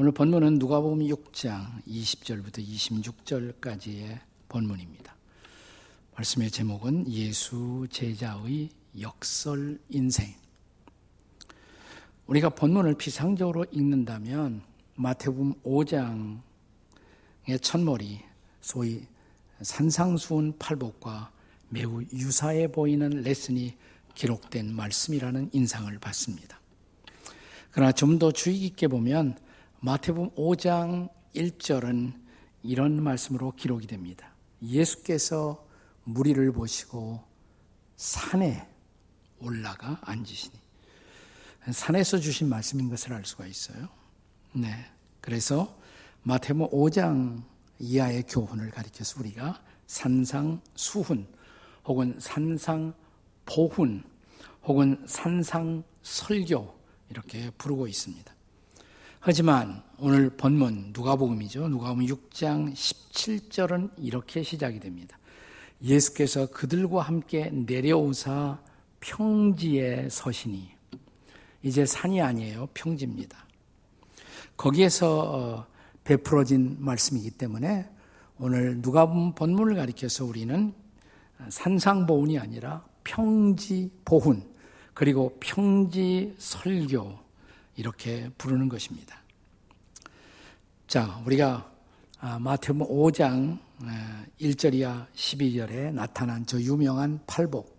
오늘 본문은 누가복음 6장 20절부터 26절까지의 본문입니다. 말씀의 제목은 예수 제자의 역설 인생. 우리가 본문을 비상적으로 읽는다면 마태복음 5장의 첫머리 소위 산상수훈 팔복과 매우 유사해 보이는 레슨이 기록된 말씀이라는 인상을 받습니다. 그러나 좀 더 주의 깊게 보면 마태복음 5장 1절은 이런 말씀으로 기록이 됩니다. 예수께서 무리를 보시고 산에 올라가 앉으시니 산에서 주신 말씀인 것을 알 수가 있어요. 네. 그래서 마태복음 5장 이하의 교훈을 가리켜서 우리가 산상 수훈 혹은 산상 보훈 혹은 산상 설교 이렇게 부르고 있습니다. 하지만 오늘 본문 누가복음이죠. 누가복음 6장 17절은 이렇게 시작이 됩니다. 예수께서 그들과 함께 내려오사 평지에 서시니 이제 산이 아니에요. 평지입니다. 거기에서 어, 베풀어진 말씀이기 때문에 오늘 누가복음 본문을 가리켜서 우리는 산상보훈이 아니라 평지 보훈 그리고 평지 설교 이렇게 부르는 것입니다. 자, 우리가 아, 마태복음 5장 1절이야 12절에 나타난 저 유명한 팔복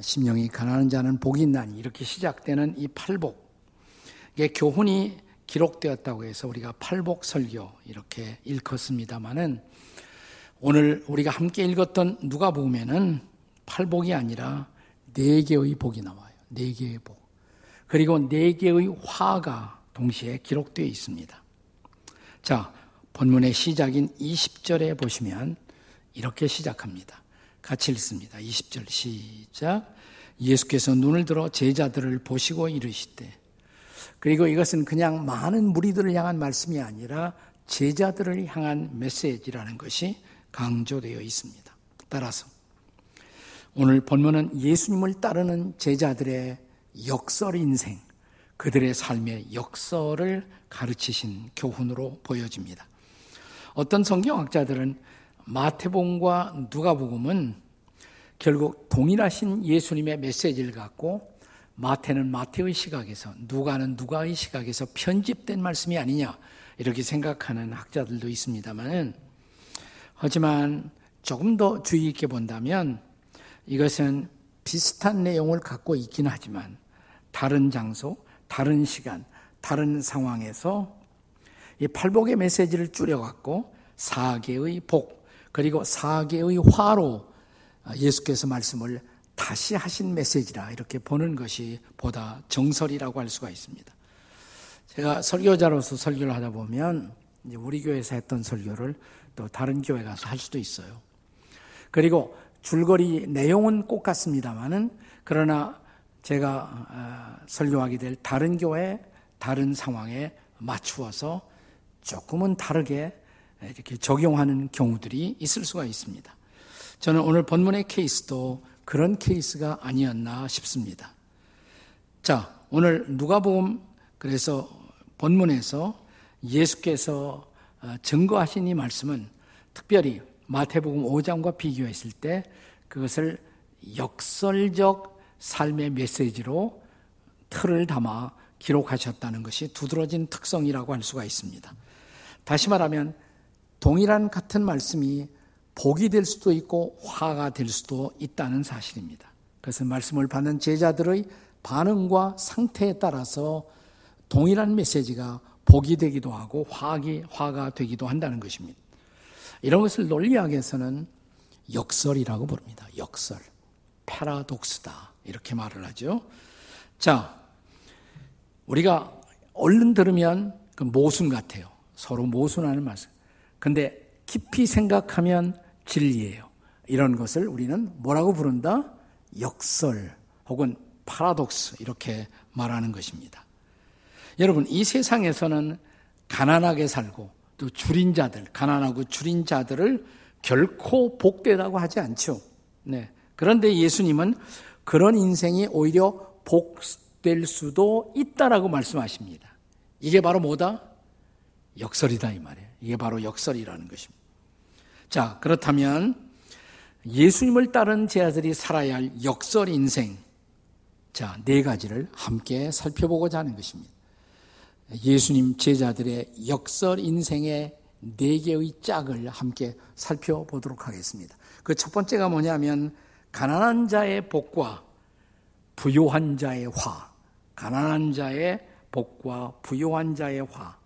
심령이 가난한 자는 복이 있나니 이렇게 시작되는 이 팔복 이게 교훈이 기록되었다고 해서 우리가 팔복 설교 이렇게 읽었습니다마는 오늘 우리가 함께 읽었던 누가 보면은 팔복이 아니라 네 개의 복이 나와요. 네 개의 복. 그리고 네 개의 화가 동시에 기록되어 있습니다. 자, 본문의 시작인 20절에 보시면 이렇게 시작합니다. 같이 읽습니다. 20절 시작. 예수께서 눈을 들어 제자들을 보시고 이르시되 그리고 이것은 그냥 많은 무리들을 향한 말씀이 아니라 제자들을 향한 메시지라는 것이 강조되어 있습니다. 따라서 오늘 본문은 예수님을 따르는 제자들의 역설 인생, 그들의 삶의 역설을 가르치신 교훈으로 보여집니다. 어떤 성경학자들은 마태복음과 누가복음은 결국 동일하신 예수님의 메시지를 갖고 마태는 마태의 시각에서 누가는 누가의 시각에서 편집된 말씀이 아니냐 이렇게 생각하는 학자들도 있습니다만 하지만 조금 더 주의 있게 본다면 이것은 비슷한 내용을 갖고 있긴 하지만 다른 장소, 다른 시간, 다른 상황에서 이 팔복의 메시지를 줄여갖고 사계의 복, 그리고 사계의 화로 예수께서 말씀을 다시 하신 메시지라 이렇게 보는 것이 보다 정설이라고 할 수가 있습니다. 제가 설교자로서 설교를 하다 보면 우리 교회에서 했던 설교를 또 다른 교회 가서 할 수도 있어요. 그리고 줄거리 내용은 똑같습니다만은 그러나 제가 어, 설교하게 될 다른 교회, 다른 상황에 맞추어서 조금은 다르게 이렇게 적용하는 경우들이 있을 수가 있습니다. 저는 오늘 본문의 케이스도 그런 케이스가 아니었나 싶습니다. 자, 오늘 누가복음 그래서 본문에서 예수께서 어, 증거하신 이 말씀은 특별히 마태복음 5장과 비교했을 때 그것을 역설적 삶의 메시지로 틀을 담아 기록하셨다는 것이 두드러진 특성이라고 할 수가 있습니다. 다시 말하면 동일한 같은 말씀이 복이 될 수도 있고 화가 될 수도 있다는 사실입니다. 그래서 말씀을 받는 제자들의 반응과 상태에 따라서 동일한 메시지가 복이 되기도 하고 화기, 화가 되기도 한다는 것입니다. 이런 것을 논리학에서는 역설이라고 부릅니다. 역설. 패러독스다. 이렇게 말을 하죠. 자, 우리가 얼른 들으면 그 모순 같아요. 서로 모순하는 말씀. 근데 깊이 생각하면 진리예요. 이런 것을 우리는 뭐라고 부른다? 역설 혹은 파라독스 이렇게 말하는 것입니다. 여러분, 이 세상에서는 가난하게 살고 또 줄인 자들, 가난하고 줄인 자들을 결코 복되다고 하지 않죠. 네. 그런데 예수님은 그런 인생이 오히려 복될 수도 있다라고 말씀하십니다. 이게 바로 뭐다? 역설이다 이 말이에요. 이게 바로 역설이라는 것입니다. 자, 그렇다면 예수님을 따른 제자들이 살아야 할 역설 인생. 자, 네 가지를 함께 살펴보고자 하는 것입니다. 예수님 제자들의 역설 인생의 네 개의 짝을 함께 살펴보도록 하겠습니다. 그 첫 번째가 뭐냐면 가난한 자의 복과 부요한 자의 화. 가난한 자의 복과 부요한 자의 화.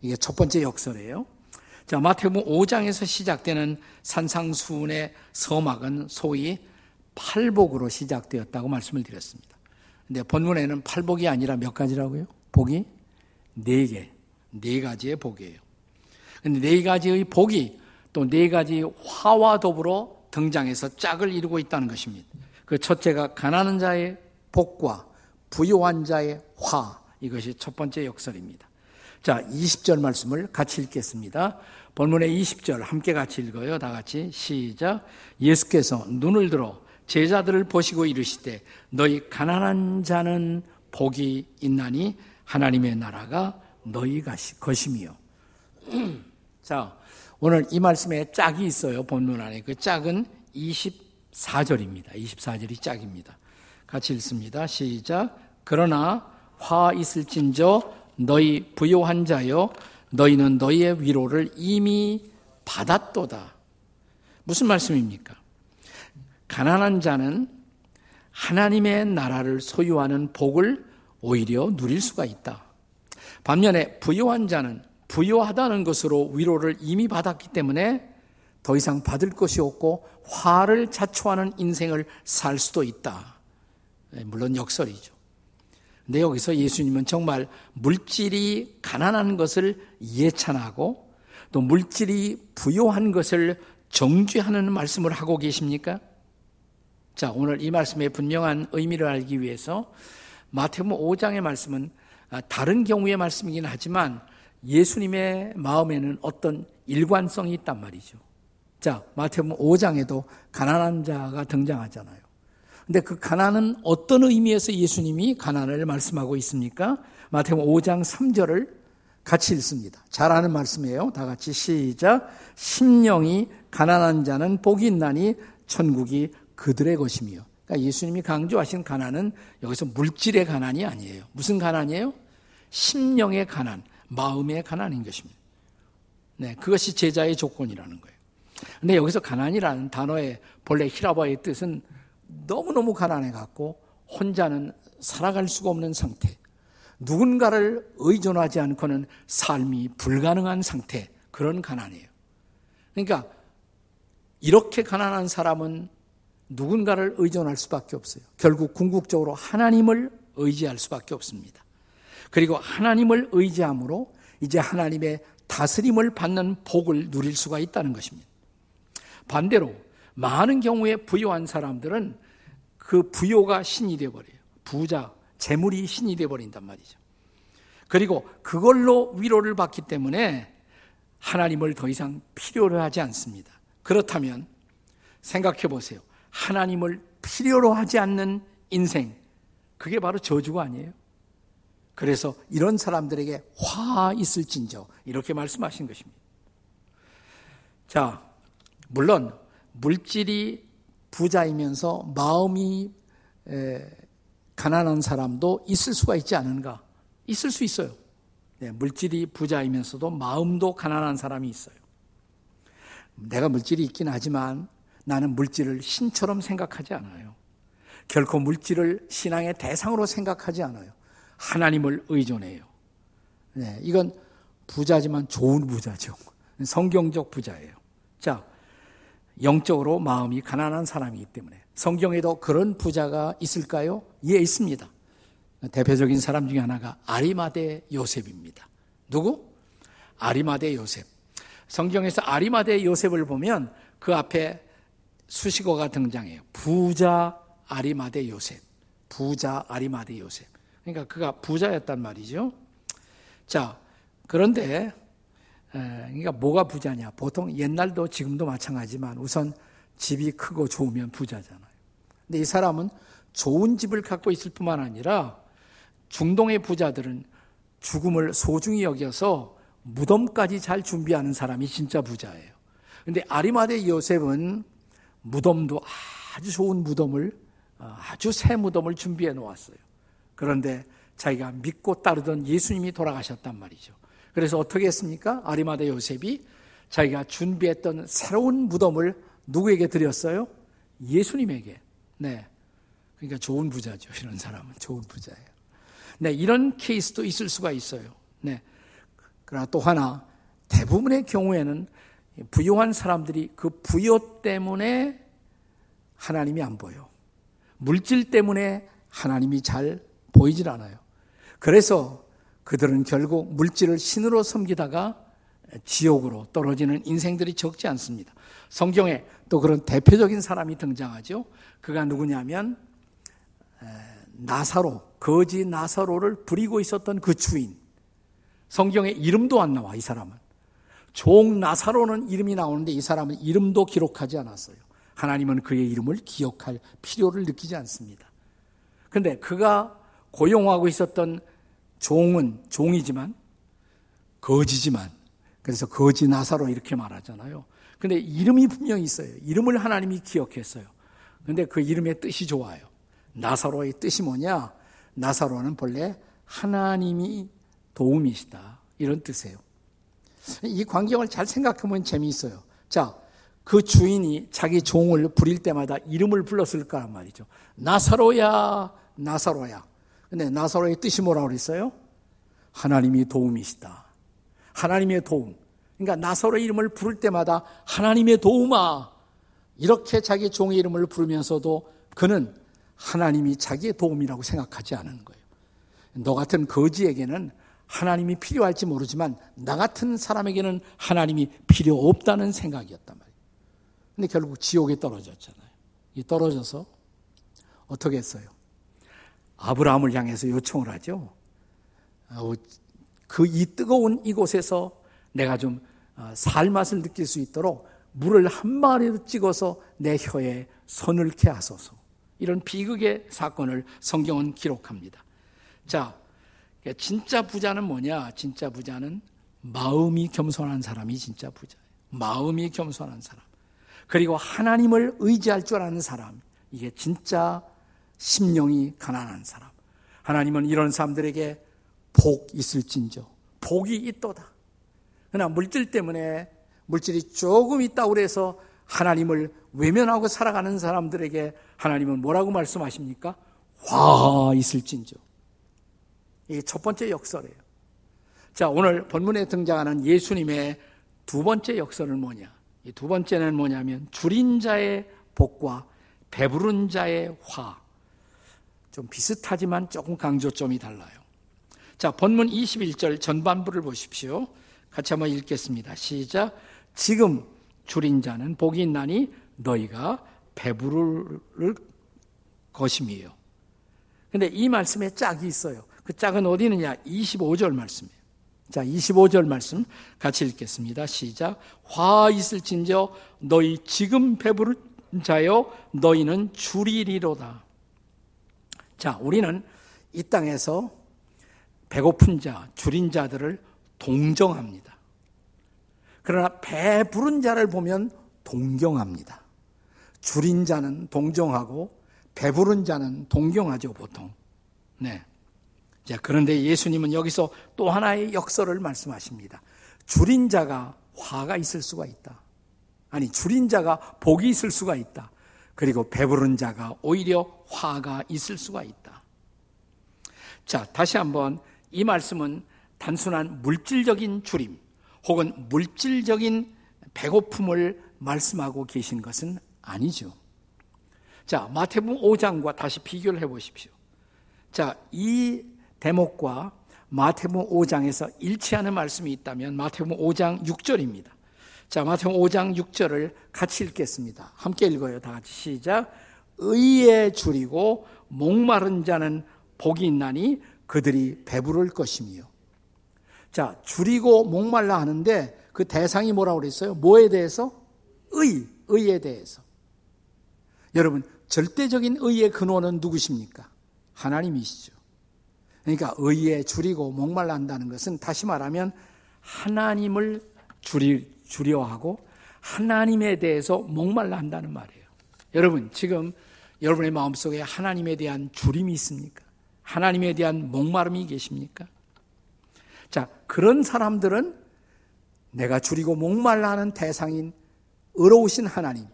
이게 첫 번째 역설이에요. 자, 마태복음 5장에서 시작되는 산상수훈의 서막은 소위 팔복으로 시작되었다고 말씀을 드렸습니다. 근데 본문에는 팔복이 아니라 몇 가지라고요? 복이 네 개, 네 가지의 복이에요. 근데 네 가지의 복이 또 네 가지 화와 더불어 등장해서 짝을 이루고 있다는 것입니다. 그 첫째가 가난한 자의 복과 부유한 자의 화, 이것이 첫 번째 역설입니다. 자, 20절 말씀을 같이 읽겠습니다. 본문의 20절 함께 같이 읽어요. 다 같이 시작. 예수께서 눈을 들어 제자들을 보시고 이르시되 너희 가난한 자는 복이 있나니 하나님의 나라가 너희 것이며. 자, 오늘 이 말씀에 짝이 있어요. 본문 안에. 그 짝은 24절입니다. 24절이 짝입니다. 같이 읽습니다. 시작. 그러나 화 있을진저 너희 부요한 자여 너희는 너희의 위로를 이미 받았도다. 무슨 말씀입니까? 가난한 자는 하나님의 나라를 소유하는 복을 오히려 누릴 수가 있다. 반면에 부요한 자는 부요하다는 것으로 위로를 이미 받았기 때문에 더 이상 받을 것이 없고 화를 자초하는 인생을 살 수도 있다. 네, 물론 역설이죠. 근데 여기서 예수님은 정말 물질이 가난한 것을 예찬하고 또 물질이 부요한 것을 정죄하는 말씀을 하고 계십니까? 자, 오늘 이 말씀의 분명한 의미를 알기 위해서 마태복음 5장의 말씀은 아, 다른 경우의 말씀이긴 하지만 예수님의 마음에는 어떤 일관성이 있단 말이죠. 자, 마태복음 5장에도 가난한 자가 등장하잖아요. 근데 그 가난은 어떤 의미에서 예수님이 가난을 말씀하고 있습니까? 마태복음 5장 3절을 같이 읽습니다. 잘 아는 말씀이에요. 다 같이 시작. 심령이 가난한 자는 복이 있나니 천국이 그들의 것이며. 그러니까 예수님이 강조하신 가난은 여기서 물질의 가난이 아니에요. 무슨 가난이에요? 심령의 가난, 마음의 가난인 것입니다. 네, 그것이 제자의 조건이라는 거예요. 근데 여기서 가난이라는 단어의 본래 히라바의 뜻은 너무너무 가난해 갖고 혼자는 살아갈 수가 없는 상태. 누군가를 의존하지 않고는 삶이 불가능한 상태. 그런 가난이에요. 그러니까 이렇게 가난한 사람은 누군가를 의존할 수밖에 없어요. 결국 궁극적으로 하나님을 의지할 수밖에 없습니다. 그리고 하나님을 의지함으로 이제 하나님의 다스림을 받는 복을 누릴 수가 있다는 것입니다. 반대로 많은 경우에 부유한 사람들은 그 부요가 신이 되어버려요. 부자, 재물이 신이 되어버린단 말이죠. 그리고 그걸로 위로를 받기 때문에 하나님을 더 이상 필요로 하지 않습니다. 그렇다면 생각해 보세요. 하나님을 필요로 하지 않는 인생, 그게 바로 저주가 아니에요. 그래서 이런 사람들에게 화 있을진저 이렇게 말씀하신 것입니다. 자, 물론 물질이 부자이면서 마음이 가난한 사람도 있을 수가 있지 않은가? 있을 수 있어요. 네, 물질이 부자이면서도 마음도 가난한 사람이 있어요. 내가 물질이 있긴 하지만 나는 물질을 신처럼 생각하지 않아요. 결코 물질을 신앙의 대상으로 생각하지 않아요. 하나님을 의존해요. 네, 이건 부자지만 좋은 부자죠. 성경적 부자예요. 자, 영적으로 마음이 가난한 사람이기 때문에 성경에도 그런 부자가 있을까요? 예, 있습니다. 대표적인 사람 중에 하나가 아리마대 요셉입니다. 누구? 아리마대 요셉. 성경에서 아리마대 요셉을 보면 그 앞에 수식어가 등장해요. 부자 아리마대 요셉. 부자 아리마대 요셉. 그러니까 그가 부자였단 말이죠. 자, 그런데 그러니까 뭐가 부자냐? 보통 옛날도 지금도 마찬가지지만 우선 집이 크고 좋으면 부자잖아요. 근데 이 사람은 좋은 집을 갖고 있을 뿐만 아니라 중동의 부자들은 죽음을 소중히 여겨서 무덤까지 잘 준비하는 사람이 진짜 부자예요. 근데 아리마대 요셉은 무덤도 아주 좋은 무덤을 어, 아주 새 무덤을 준비해 놓았어요. 그런데 자기가 믿고 따르던 예수님이 돌아가셨단 말이죠. 그래서 어떻게 했습니까? 아리마대 요셉이 자기가 준비했던 새로운 무덤을 누구에게 드렸어요? 예수님에게. 네. 그러니까 좋은 부자죠. 이런 사람은 좋은 부자예요. 네, 이런 케이스도 있을 수가 있어요. 네. 그러나 또 하나 대부분의 경우에는 부유한 사람들이 그 부여 때문에 하나님이 안 보여. 물질 때문에 하나님이 잘 보이질 않아요. 그래서 그들은 결국 물질을 신으로 섬기다가 지옥으로 떨어지는 인생들이 적지 않습니다. 성경에 또 그런 대표적인 사람이 등장하죠. 그가 누구냐면 나사로, 거지 나사로를 부리고 있었던 그 주인. 성경에 이름도 안 나와, 이 사람은. 종 나사로는 이름이 나오는데 이 사람은 이름도 기록하지 않았어요. 하나님은 그의 이름을 기억할 필요를 느끼지 않습니다. 근데 그가 고용하고 있었던 종은 종이지만 거지지만 그래서 거지 나사로 이렇게 말하잖아요. 근데 이름이 분명히 있어요. 이름을 하나님이 기억했어요. 근데 그 이름의 뜻이 좋아요. 나사로의 뜻이 뭐냐? 나사로는 본래 하나님이 도움이시다. 이런 뜻이에요. 이 광경을 잘 생각하면 재미있어요. 자, 그 주인이 자기 종을 부릴 때마다 이름을 불렀을 거란 말이죠. 나사로야, 나사로야. 근데 나사로의 뜻이 뭐라고 그랬어요? 하나님이 도움이시다. 하나님의 도움. 그러니까 나사로 이름을 부를 때마다 하나님의 도움아. 이렇게 자기 종의 이름을 부르면서도 그는 하나님이 자기의 도움이라고 생각하지 않은 거예요. 너 같은 거지에게는 하나님이 필요할지 모르지만 나 같은 사람에게는 하나님이 필요 없다는 생각이었단 말이에요. 근데 결국 지옥에 떨어졌잖아요. 이 떨어져서 어떻게 했어요? 아브라함을 향해서 요청을 하죠. 어, 그이 뜨거운 이곳에서 내가 좀 어, 살맛을 느낄 수 있도록 물을 한 마리로 찍어서 내 혀에 서늘케 하소서. 이런 비극의 사건을 성경은 기록합니다. 자, 진짜 부자는 뭐냐? 진짜 부자는 마음이 겸손한 사람이 진짜 부자예요. 마음이 겸손한 사람. 그리고 하나님을 의지할 줄 아는 사람. 이게 진짜 심령이 가난한 사람. 하나님은 이런 사람들에게 복 있을진저. 복이 있도다. 그러나 물질 때문에 물질이 조금 있다고 그래서 하나님을 외면하고 살아가는 사람들에게 하나님은 뭐라고 말씀하십니까? 화 있을진저. 이게 첫 번째 역설이에요. 자, 오늘 본문에 등장하는 예수님의 두 번째 역설은 뭐냐? 이 두 번째는 뭐냐면 줄인 자의 복과 배부른 자의 화. 좀 비슷하지만 조금 강조점이 달라요. 자, 본문 21절 전반부를 보십시오. 같이 한번 읽겠습니다. 시작. 지금 줄인 자는 복이 있나니 너희가 배부를 것임이에요. 근데 이 말씀에 짝이 있어요. 그 짝은 어디 있느냐? 25절 말씀이에요. 자, 25절 말씀 같이 읽겠습니다. 시작. 화 있을진저 너희 지금 배부른 자여 너희는 줄이리로다. 자, 우리는 이 땅에서 배고픈 자, 줄인 자들을 동정합니다. 그러나 배부른 자를 보면 동경합니다. 줄인 자는 동정하고 배부른 자는 동경하죠, 보통. 네. 자, 그런데 예수님은 여기서 또 하나의 역설을 말씀하십니다. 줄인 자가 화가 있을 수가 있다. 아니, 줄인 자가 복이 있을 수가 있다. 그리고 배부른 자가 오히려 화가 있을 수가 있다. 자, 다시 한번 이 말씀은 단순한 물질적인 줄임 혹은 물질적인 배고픔을 말씀하고 계신 것은 아니죠. 자, 마태복음 5장과 다시 비교를 해 보십시오. 자, 이 대목과 마태복음 5장에서 일치하는 말씀이 있다면 마태복음 5장 6절입니다. 자, 마태복음 5장 6절을 같이 읽겠습니다. 함께 읽어요. 다 같이 시작. 의에 줄이고 목마른 자는 복이 있나니 그들이 배부를 것이며. 자, 줄이고 목말라 하는데 그 대상이 뭐라고 그랬어요? 뭐에 대해서? 의, 의에 대해서. 여러분, 절대적인 의의 근원은 누구십니까? 하나님이시죠. 그러니까 의에 줄이고 목말라 한다는 것은 다시 말하면 하나님을 줄이, 주려하고 하나님에 대해서 목말라 한다는 말이에요. 여러분, 지금 여러분의 마음속에 하나님에 대한 줄임이 있습니까? 하나님에 대한 목마름이 계십니까? 자, 그런 사람들은 내가 줄이고 목말라 하는 대상인 의로우신 하나님,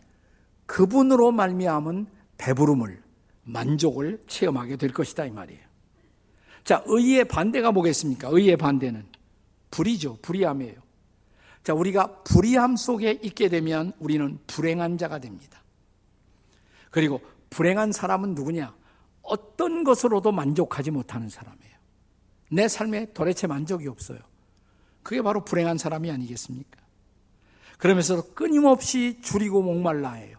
그분으로 말미암은 배부름을 만족을 체험하게 될 것이다 이 말이에요. 자, 의의 반대가 뭐겠습니까? 의의 반대는 불이죠. 불의함이에요. 자, 우리가 불의함 속에 있게 되면 우리는 불행한 자가 됩니다. 그리고 불행한 사람은 누구냐? 어떤 것으로도 만족하지 못하는 사람이에요. 내 삶에 도대체 만족이 없어요. 그게 바로 불행한 사람이 아니겠습니까? 그러면서 끊임없이 줄이고 목말라 해요.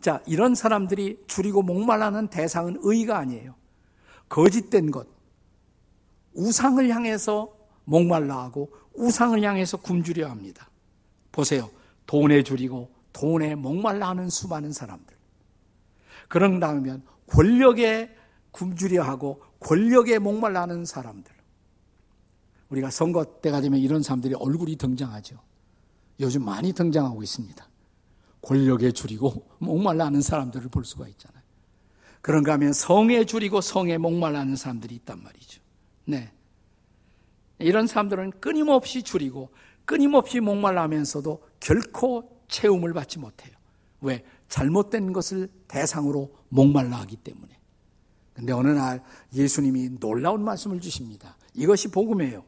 자, 이런 사람들이 줄이고 목말라는 대상은 의가 아니에요. 거짓된 것, 우상을 향해서 목말라 하고 우상을 향해서 굶주려 합니다. 보세요. 돈에 줄이고 돈에 목말라 하는 수많은 사람들. 그런다 면 권력에 굶주려 하고 권력에 목말라 하는 사람들. 우리가 선거 때가 되면 이런 사람들이 얼굴이 등장하죠. 요즘 많이 등장하고 있습니다. 권력에 줄이고 목말라 하는 사람들을 볼 수가 있잖아요. 그런가 하면 성에 줄이고 성에 목말라 하는 사람들이 있단 말이죠. 네. 이런 사람들은 끊임없이 줄이고 끊임없이 목말라 하면서도 결코 채움을 받지 못해요. 왜? 잘못된 것을 대상으로 목말라 하기 때문에. 근데 어느 날 예수님이 놀라운 말씀을 주십니다. 이것이 복음이에요.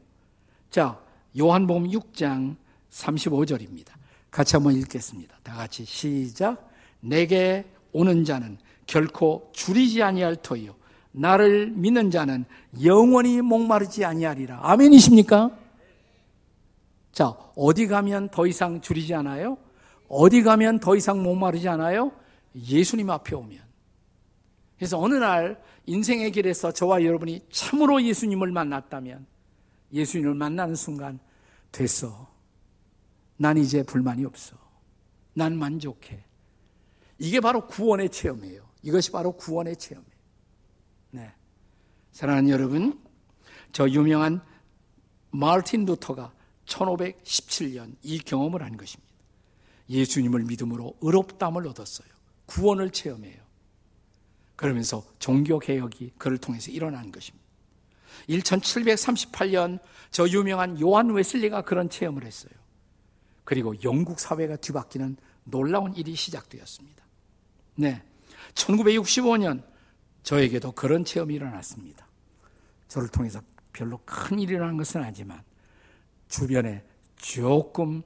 자, 요한복음 6장 35절입니다. 같이 한번 읽겠습니다. 다 같이 시작. 내게 오는 자는 결코 줄이지 아니할 터이요. 나를 믿는 자는 영원히 목마르지 아니하리라. 아멘이십니까? 자, 어디 가면 더 이상 줄이지 않아요? 어디 가면 더 이상 목마르지 않아요? 예수님 앞에 오면. 그래서 어느 날 인생의 길에서 저와 여러분이 참으로 예수님을 만났다면 예수님을 만나는 순간 됐어. 난 이제 불만이 없어. 난 만족해. 이게 바로 구원의 체험이에요. 이것이 바로 구원의 체험이에요. 네. 사랑하는 여러분, 저 유명한 마르틴 루터가 1517년 이 경험을 한 것입니다. 예수님을 믿음으로 의롭담을 얻었어요. 구원을 체험해요. 그러면서 종교개혁이 그를 통해서 일어난 것입니다. 1738년 저 유명한 요한 웨슬리가 그런 체험을 했어요. 그리고 영국 사회가 뒤바뀌는 놀라운 일이 시작되었습니다. 네. 1965년 저에게도 그런 체험이 일어났습니다. 저를 통해서 별로 큰 일이 일어난 것은 아니지만 주변에 조금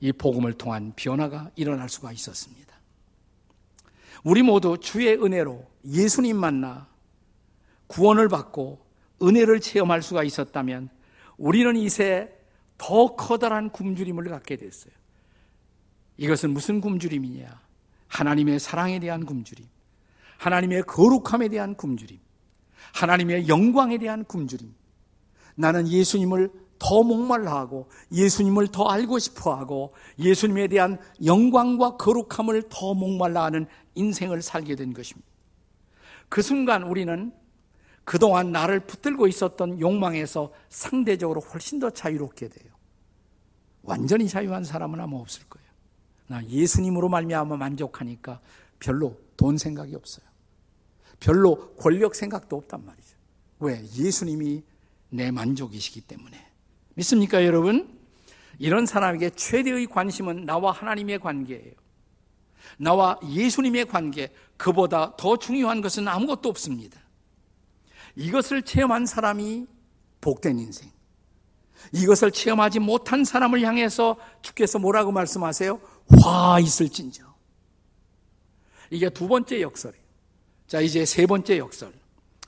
이 복음을 통한 변화가 일어날 수가 있었습니다. 우리 모두 주의 은혜로 예수님 만나 구원을 받고 은혜를 체험할 수가 있었다면 우리는 이새 더 커다란 굶주림을 갖게 됐어요. 이것은 무슨 굶주림이냐? 하나님의 사랑에 대한 굶주림, 하나님의 거룩함에 대한 굶주림, 하나님의 영광에 대한 굶주림. 나는 예수님을 더 목말라하고 예수님을 더 알고 싶어하고 예수님에 대한 영광과 거룩함을 더 목말라하는 인생을 살게 된 것입니다. 그 순간 우리는 그동안 나를 붙들고 있었던 욕망에서 상대적으로 훨씬 더 자유롭게 돼요. 완전히 자유한 사람은 아마 없을 거예요. 나 예수님으로 말미암아 만족하니까 별로 돈 생각이 없어요. 별로 권력 생각도 없단 말이죠. 왜? 예수님이 내 만족이시기 때문에. 믿습니까, 여러분? 이런 사람에게 최대의 관심은 나와 하나님의 관계예요. 나와 예수님의 관계, 그보다 더 중요한 것은 아무것도 없습니다. 이것을 체험한 사람이 복된 인생. 이것을 체험하지 못한 사람을 향해서 주께서 뭐라고 말씀하세요? 화 있을진저. 이게 두 번째 역설이에요. 자, 이제 세 번째 역설.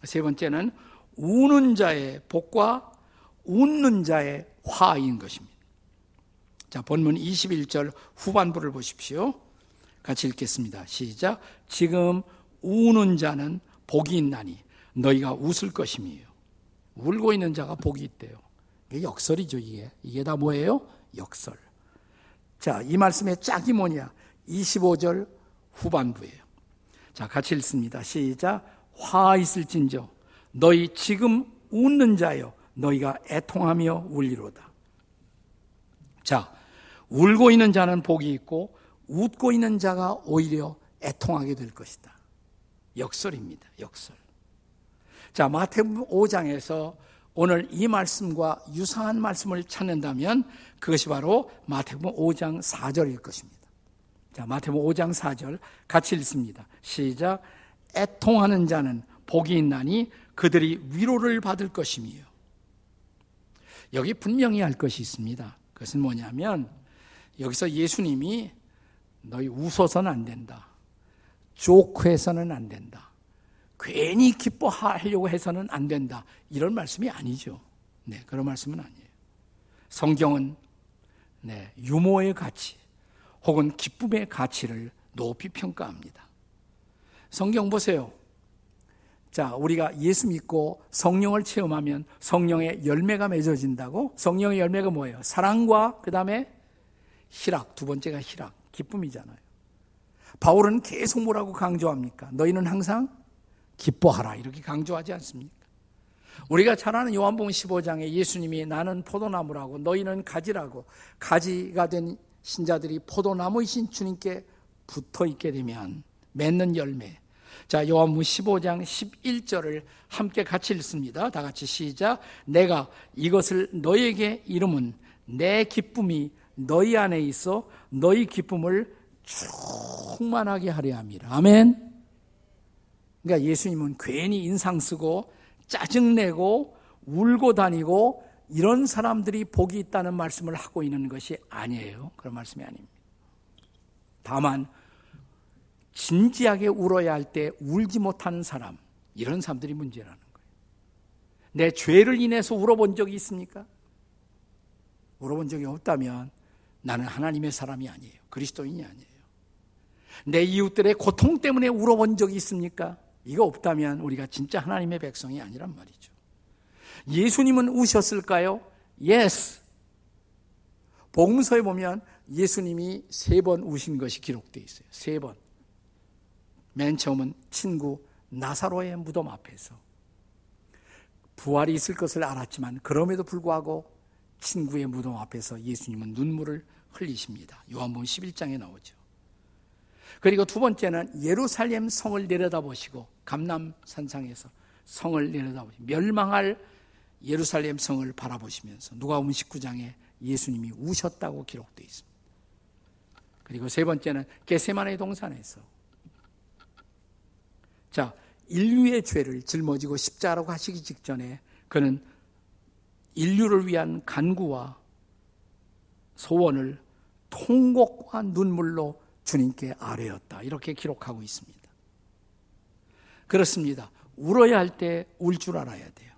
세 번째는 우는 자의 복과 웃는 자의 화인 것입니다. 자, 본문 21절 후반부를 보십시오. 같이 읽겠습니다. 시작. 지금 우는 자는 복이 있나니 너희가 웃을 것임이에요. 울고 있는 자가 복이 있대요. 이게 역설이죠, 이게. 이게 다 뭐예요? 역설. 자, 이 말씀의 짝이 뭐냐? 25절 후반부예요. 자, 같이 읽습니다. 시작. 화 있을진저 너희 지금 웃는 자여 너희가 애통하며 울리로다. 자, 울고 있는 자는 복이 있고 웃고 있는 자가 오히려 애통하게 될 것이다. 역설입니다. 역설. 자, 마태복음 5장에서 오늘 이 말씀과 유사한 말씀을 찾는다면 그것이 바로 마태복음 5장 4절일 것입니다. 자, 마태복음 5장 4절 같이 읽습니다. 시작. 애통하는 자는 복이 있나니 그들이 위로를 받을 것이며 여기 분명히 할 것이 있습니다. 그것은 뭐냐면 여기서 예수님이 너희 웃어서는 안 된다. 조크해서는 안 된다. 괜히 기뻐하려고 해서는 안 된다. 이런 말씀이 아니죠. 네, 그런 말씀은 아니에요. 성경은 네, 유모의 가치 혹은 기쁨의 가치를 높이 평가합니다. 성경 보세요. 자, 우리가 예수 믿고 성령을 체험하면 성령의 열매가 맺어진다고? 성령의 열매가 뭐예요? 사랑과 그 다음에 희락. 두 번째가 희락. 기쁨이잖아요. 바울은 계속 뭐라고 강조합니까? 너희는 항상 기뻐하라. 이렇게 강조하지 않습니까? 우리가 잘 아는 요한복음 15장에 예수님이 나는 포도나무라고 너희는 가지라고 가지가 된 신자들이 포도나무이신 주님께 붙어 있게 되면 맺는 열매. 자, 요한복음 15장 11절을 함께 같이 읽습니다. 다 같이 시작. 내가 이것을 너에게 이름은 내 기쁨이 너희 안에 있어 너희 기쁨을 충만하게 하려 함이라. 아멘. 그러니까 예수님은 괜히 인상 쓰고 짜증내고 울고 다니고 이런 사람들이 복이 있다는 말씀을 하고 있는 것이 아니에요. 그런 말씀이 아닙니다. 다만 진지하게 울어야 할 때 울지 못하는 사람, 이런 사람들이 문제라는 거예요. 내 죄를 인해서 울어본 적이 있습니까? 울어본 적이 없다면 나는 하나님의 사람이 아니에요. 그리스도인이 아니에요. 내 이웃들의 고통 때문에 울어본 적이 있습니까? 이거 없다면 우리가 진짜 하나님의 백성이 아니란 말이죠. 예수님은 우셨을까요? Yes. 복음서에 보면 예수님이 세 번 우신 것이 기록되어 있어요. 세 번. 맨 처음은 친구 나사로의 무덤 앞에서 부활이 있을 것을 알았지만 그럼에도 불구하고 친구의 무덤 앞에서 예수님은 눈물을 흘리십니다. 요한복음 11장에 나오죠. 그리고 두 번째는 예루살렘 성을 내려다보시고 감남 산상에서 성을 내려다보시고 멸망할 예루살렘 성을 바라보시면서 누가복음 19장에 예수님이 우셨다고 기록되어 있습니다. 그리고 세 번째는 게세마네 동산에서 자 인류의 죄를 짊어지고 십자가로 가시기 직전에 그는 인류를 위한 간구와 소원을 통곡과 눈물로 주님께 아뢰었다. 이렇게 기록하고 있습니다. 그렇습니다. 울어야 할 때 울 줄 알아야 돼요.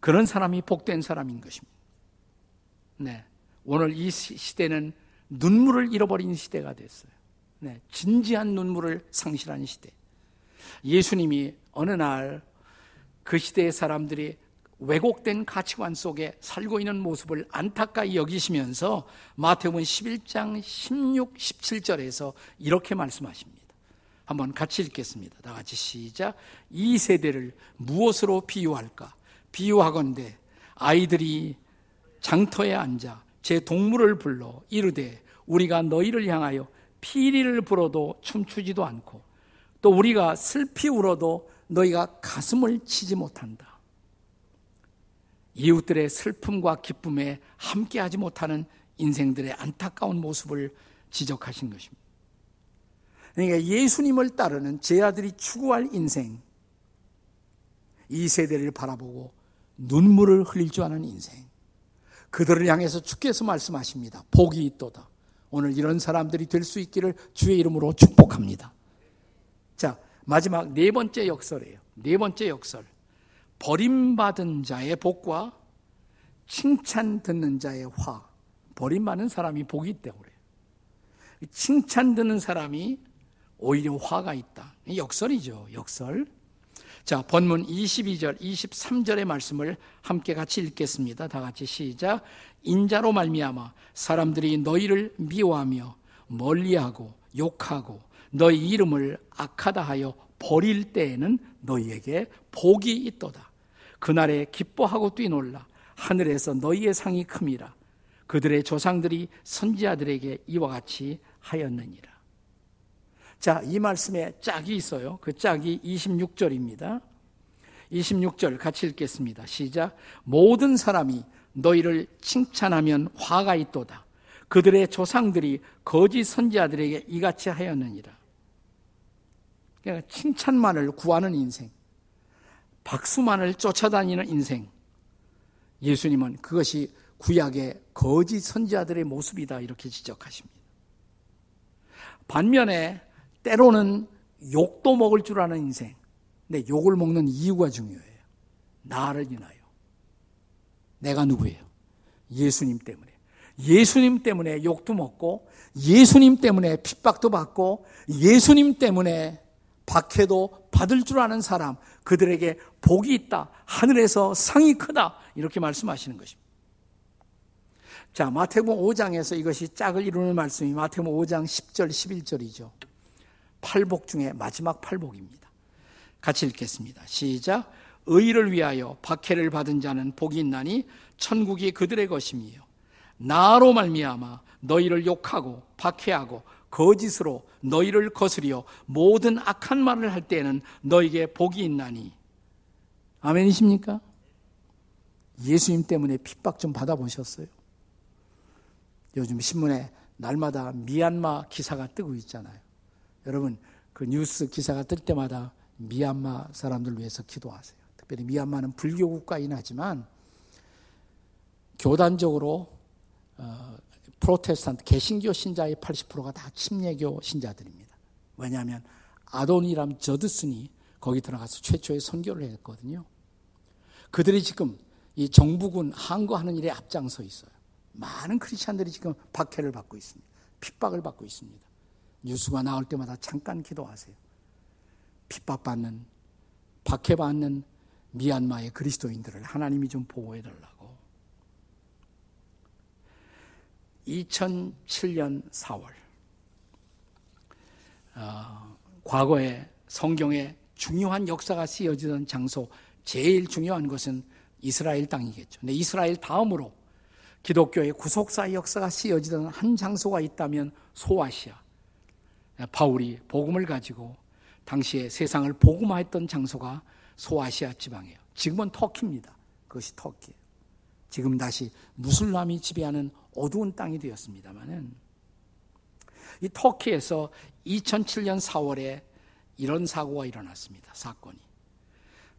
그런 사람이 복된 사람인 것입니다. 네. 오늘 이 시대는 눈물을 잃어버린 시대가 됐어요. 네. 진지한 눈물을 상실한 시대. 예수님이 어느 날 그 시대의 사람들이 왜곡된 가치관 속에 살고 있는 모습을 안타까이 여기시면서 마태복음 11장 16, 17절에서 이렇게 말씀하십니다. 한번 같이 읽겠습니다. 다 같이 시작. 이 세대를 무엇으로 비유할까? 비유하건대 아이들이 장터에 앉아 제 동물을 불러 이르되 우리가 너희를 향하여 피리를 불어도 춤추지도 않고 또 우리가 슬피 울어도 너희가 가슴을 치지 못한다. 이웃들의 슬픔과 기쁨에 함께하지 못하는 인생들의 안타까운 모습을 지적하신 것입니다. 그러니까 예수님을 따르는 제 아들이 추구할 인생, 이 세대를 바라보고 눈물을 흘릴 줄 아는 인생, 그들을 향해서 주께서 말씀하십니다. 복이 있도다. 오늘 이런 사람들이 될 수 있기를 주의 이름으로 축복합니다. 자, 마지막 네 번째 역설이에요. 네 번째 역설. 버림받은 자의 복과 칭찬 듣는 자의 화. 버림받는 사람이 복이 있다고 그래요. 칭찬 듣는 사람이 오히려 화가 있다. 역설이죠. 역설. 자, 본문 22절, 23절의 말씀을 함께 같이 읽겠습니다. 다 같이 시작. 인자로 말미암아 사람들이 너희를 미워하며 멀리하고 욕하고 너희 이름을 악하다 하여 버릴 때에는 너희에게 복이 있도다. 그날에 기뻐하고 뛰놀라 하늘에서 너희의 상이 큼이라 그들의 조상들이 선지자들에게 이와 같이 하였느니라. 자, 이 말씀에 짝이 있어요. 그 짝이 26절입니다. 26절 같이 읽겠습니다. 시작. 모든 사람이 너희를 칭찬하면 화가 있도다. 그들의 조상들이 거짓 선지자들에게 이같이 하였느니라. 그러니까 칭찬만을 구하는 인생, 박수만을 쫓아다니는 인생. 예수님은 그것이 구약의 거짓 선지자들의 모습이다 이렇게 지적하십니다. 반면에 때로는 욕도 먹을 줄 아는 인생. 근데 욕을 먹는 이유가 중요해요. 나를 인하여. 내가 누구예요? 예수님 때문에. 예수님 때문에 욕도 먹고, 예수님 때문에 핍박도 받고, 예수님 때문에 박해도 받을 줄 아는 사람, 그들에게 복이 있다. 하늘에서 상이 크다. 이렇게 말씀하시는 것입니다. 자, 마태복음 5장에서 이것이 짝을 이루는 말씀이 마태복음 5장 10절, 11절이죠. 팔복 중에 마지막 팔복입니다. 같이 읽겠습니다. 시작. 의를 위하여 박해를 받은 자는 복이 있나니 천국이 그들의 것임이요. 나로 말미암아 너희를 욕하고 박해하고 거짓으로 너희를 거스려 모든 악한 말을 할 때에는 너에게 복이 있나니. 아멘이십니까? 예수님 때문에 핍박 좀 받아보셨어요? 요즘 신문에 날마다 미얀마 기사가 뜨고 있잖아요. 여러분, 그 뉴스 기사가 뜰 때마다 미얀마 사람들 위해서 기도하세요. 특별히 미얀마는 불교 국가이긴 하지만 교단적으로 어, 프로테스탄트 개신교 신자의 80%가 다 침례교 신자들입니다. 왜냐하면 아도니람 저드슨이 거기 들어가서 최초의 선교를 했거든요. 그들이 지금 이 정부군 항거하는 일에 앞장서 있어요. 많은 크리스천들이 지금 박해를 받고 있습니다. 핍박을 받고 있습니다. 뉴스가 나올 때마다 잠깐 기도하세요. 핍박받는, 박해받는 미얀마의 그리스도인들을 하나님이 좀 보호해 달라고. 2007년 4월, 어, 과거에 성경에 중요한 역사가 쓰여지던 장소, 제일 중요한 것은 이스라엘 땅이겠죠. 근데 이스라엘 다음으로 기독교의 구속사의 역사가 쓰여지던 한 장소가 있다면 소아시아. 바울이 복음을 가지고 당시에 세상을 복음화했던 장소가 소아시아 지방이에요. 지금은 터키입니다. 그것이 터키. 지금 다시 무슬람이 지배하는 어두운 땅이 되었습니다만은 이 터키에서 2007년 4월에 이런 사고가 일어났습니다. 사건이.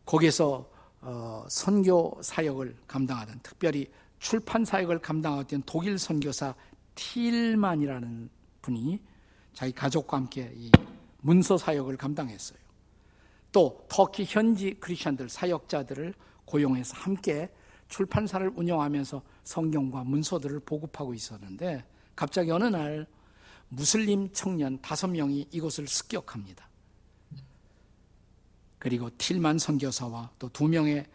거기서 어, 선교 사역을 감당하던 특별히 출판 사역을 감당하던 독일 선교사 틸만이라는 분이 자기 가족과 함께 이 문서 사역을 감당했어요. 또 터키 현지 크리스천들 사역자들을 고용해서 함께 출판사를 운영하면서 성경과 문서들을 보급하고 있었는데 갑자기 어느 날 무슬림 청년 다섯 명이 이곳을 습격합니다. 그리고 틸만 선교사와 또 두 명의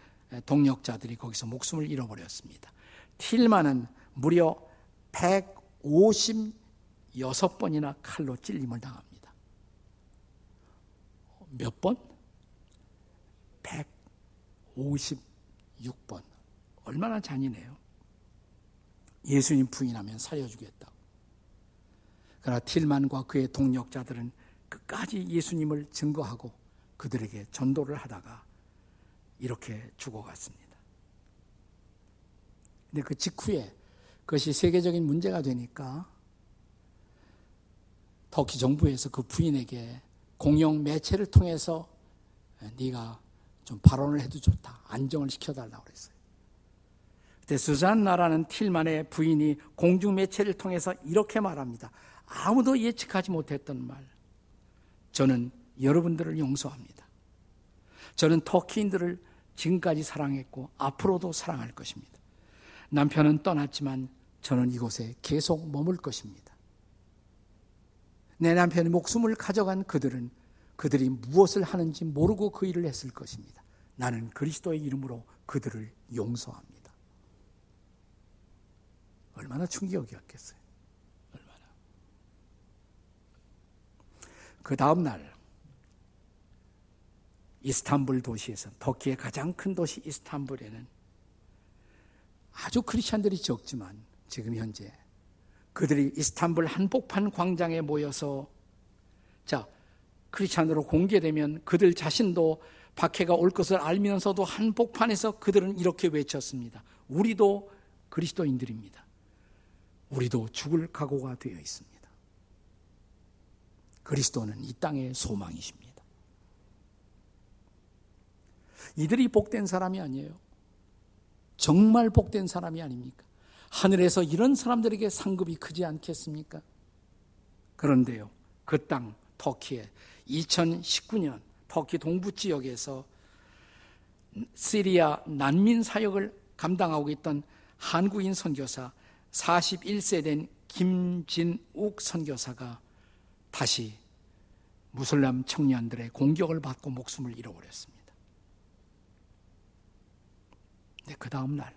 동력자들이 거기서 목숨을 잃어버렸습니다. 틸만은 무려 156번이나 칼로 찔림을 당합니다. 몇 번? 156번. 얼마나 잔인해요. 예수님 부인하면 살려주겠다. 그러나 틸만과 그의 동력자들은 끝까지 예수님을 증거하고 그들에게 전도를 하다가 이렇게 죽어갔습니다. 근데 그 직후에 그것이 세계적인 문제가 되니까 터키 정부에서 그 부인에게 공영 매체를 통해서 네가 좀 발언을 해도 좋다. 안정을 시켜달라고 그랬어요. 그때 수잔나라는 틸만의 부인이 공중 매체를 통해서 이렇게 말합니다. 아무도 예측하지 못했던 말. 저는 여러분들을 용서합니다. 저는 터키인들을 지금까지 사랑했고 앞으로도 사랑할 것입니다. 남편은 떠났지만 저는 이곳에 계속 머물 것입니다. 내 남편의 목숨을 가져간 그들은 그들이 무엇을 하는지 모르고 그 일을 했을 것입니다. 나는 그리스도의 이름으로 그들을 용서합니다. 얼마나 충격이었겠어요. 얼마나. 그 다음 날 이스탄불 도시에서 터키의 가장 큰 도시 이스탄불에는 아주 크리스천들이 적지만 지금 현재 그들이 이스탄불 한복판 광장에 모여서 자 크리스찬으로 공개되면 그들 자신도 박해가 올 것을 알면서도 한복판에서 그들은 이렇게 외쳤습니다. 우리도 그리스도인들입니다. 우리도 죽을 각오가 되어 있습니다. 그리스도는 이 땅의 소망이십니다. 이들이 복된 사람이 아니에요. 정말 복된 사람이 아닙니까? 하늘에서 이런 사람들에게 상급이 크지 않겠습니까? 그런데요, 그 땅, 터키에 2019년 터키 동부 지역에서 시리아 난민 사역을 감당하고 있던 한국인 선교사 41세 된 김진욱 선교사가 다시 무슬람 청년들의 공격을 받고 목숨을 잃어버렸습니다. 네, 그 다음 날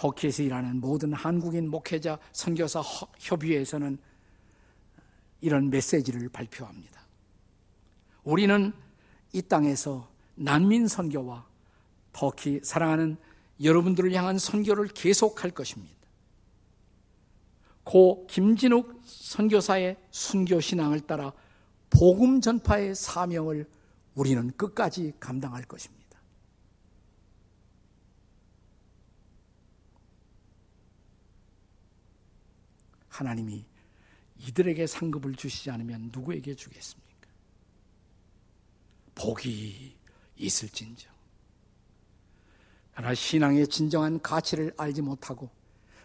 터키에서 일하는 모든 한국인 목회자 선교사 협의회에서는 이런 메시지를 발표합니다. 우리는 이 땅에서 난민 선교와 터키 사랑하는 여러분들을 향한 선교를 계속할 것입니다. 고 김진욱 선교사의 순교 신앙을 따라 복음 전파의 사명을 우리는 끝까지 감당할 것입니다. 하나님이 이들에게 상급을 주시지 않으면 누구에게 주겠습니까? 복이 있을진정. 그러나 신앙의 진정한 가치를 알지 못하고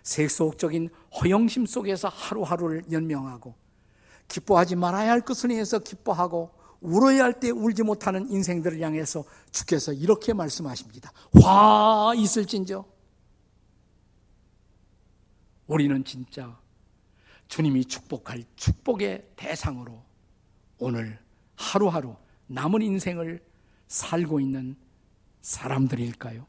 세속적인 허영심 속에서 하루하루를 연명하고 기뻐하지 말아야 할 것을 위해서 기뻐하고 울어야 할 때 울지 못하는 인생들을 향해서 주께서 이렇게 말씀하십니다. 화 있을진저. 우리는 진짜 주님이 축복할 축복의 대상으로 오늘 하루하루 남은 인생을 살고 있는 사람들일까요?